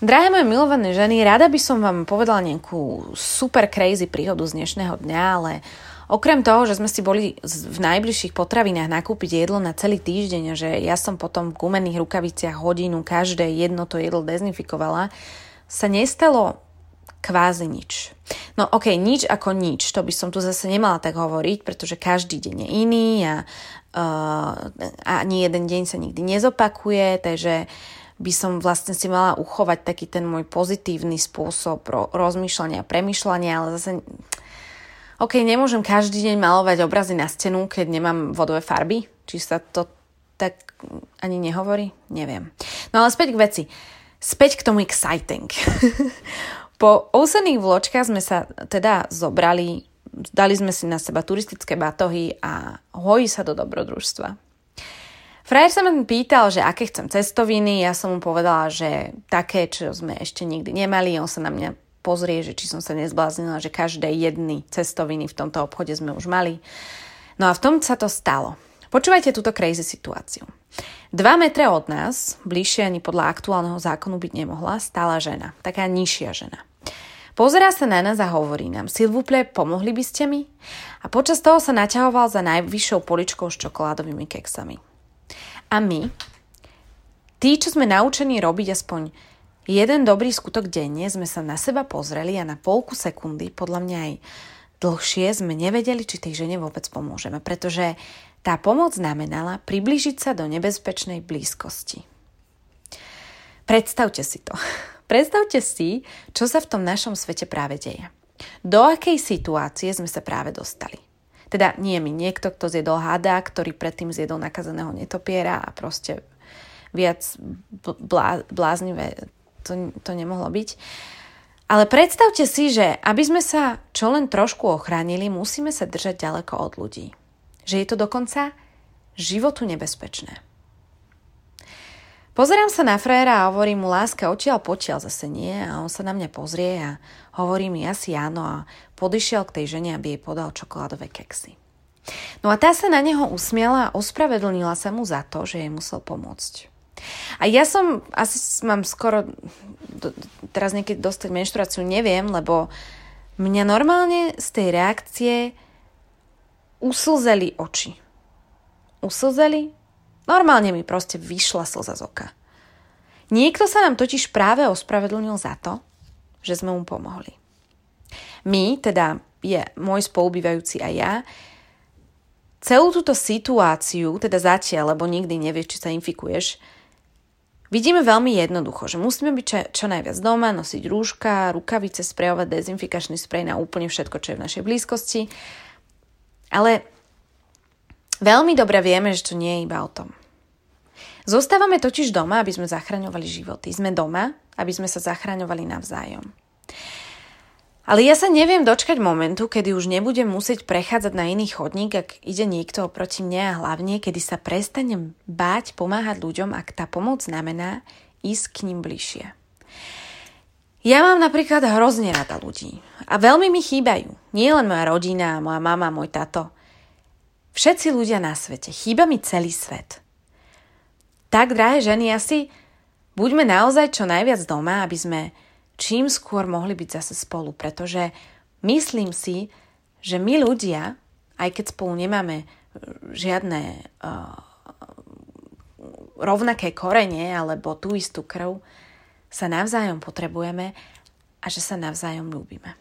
Drahé moje milované ženy, rada by som vám povedala nejakú super crazy príhodu z dnešného dňa, ale okrem toho, že sme si boli v najbližších potravinách nakúpiť jedlo na celý týždeň a že ja som potom v gumených rukaviciach hodinu každé jedno to jedlo dezinfikovala, sa nestalo kvázi nič. No okej, nič ako nič, to by som tu zase nemala tak hovoriť, pretože každý deň je iný a, uh, a ani jeden deň sa nikdy nezopakuje, takže uh, by som vlastne si mala uchovať taký ten môj pozitívny spôsob ro- rozmýšľania a premýšľania, ale zase OK, nemôžem každý deň malovať obrazy na stenu, keď nemám vodové farby. Či sa to tak ani nehovorí? Neviem. No ale späť k veci. Späť k tomu exciting. po ousených vločkách sme sa teda zobrali, dali sme si na seba turistické batohy a hojí sa do dobrodružstva. Frajer sa ma pýtal, že aké chcem cestoviny, ja som mu povedala, že také, čo sme ešte nikdy nemali, on sa na mňa pozrie, že či som sa nezbláznila, že každé jedny cestoviny v tomto obchode sme už mali. No a v tom sa to stalo. Počúvajte túto crazy situáciu. Dva metre od nás, bližšie ani podľa aktuálneho zákonu byť nemohla, stála žena, taká nižšia žena. Pozerá sa na nás a hovorí nám, Silvuple, pomohli by ste mi? A počas toho sa naťahoval za najvyššou poličkou s čokoládovými keksami. A my, tí, čo sme naučení robiť aspoň jeden dobrý skutok denne, sme sa na seba pozreli a na polku sekundy, podľa mňa aj dlhšie, sme nevedeli, či tej žene vôbec pomôžeme, pretože tá pomoc znamenala priblížiť sa do nebezpečnej blízkosti. Predstavte si to. Predstavte si, čo sa v tom našom svete práve deje. Do akej situácie sme sa práve dostali. Teda nie mi, niekto, kto zjedol hada, ktorý predtým zjedol nakazeného netopiera a proste viac blá, bláznivé to, to nemohlo byť. Ale predstavte si, že aby sme sa čo len trošku ochránili, musíme sa držať ďaleko od ľudí. Že je to dokonca životu nebezpečné. Pozerám sa na frajera a hovorím mu, láska, odtiaľ potiaľ zase nie. A on sa na mňa pozrie a hovorí mi asi áno a podišiel k tej žene, aby jej podal čokoládové keksy. No a tá sa na neho usmiala a ospravedlnila sa mu za to, že jej musel pomôcť. A ja som, asi mám skoro teraz niekedy dostať menštruáciu, neviem, lebo mňa normálne z tej reakcie uslzeli oči. Uslzeli Normálne mi proste vyšla slza z oka. Niekto sa nám totiž práve ospravedlnil za to, že sme mu pomohli. My, teda je môj spolubývajúci a ja, celú túto situáciu, teda zatiaľ, lebo nikdy nevieš, či sa infikuješ, vidíme veľmi jednoducho, že musíme byť čo, čo najviac doma, nosiť rúška, rukavice, sprejovať dezinfikačný sprej na úplne všetko, čo je v našej blízkosti. Ale veľmi dobre vieme, že to nie je iba o tom. Zostávame totiž doma, aby sme zachraňovali životy. Sme doma, aby sme sa zachraňovali navzájom. Ale ja sa neviem dočkať momentu, kedy už nebudem musieť prechádzať na iný chodník, ak ide niekto oproti mne a hlavne, kedy sa prestanem báť pomáhať ľuďom, ak tá pomoc znamená ísť k ním bližšie. Ja mám napríklad hrozne rada ľudí a veľmi mi chýbajú. Nie len moja rodina, moja mama, môj tato. Všetci ľudia na svete. Chýba mi celý svet. Tak, drahé ženy, asi buďme naozaj čo najviac doma, aby sme čím skôr mohli byť zase spolu, pretože myslím si, že my ľudia, aj keď spolu nemáme e, žiadne uh, rovnaké korenie alebo tú istú krv, sa navzájom potrebujeme a že sa navzájom ľúbime.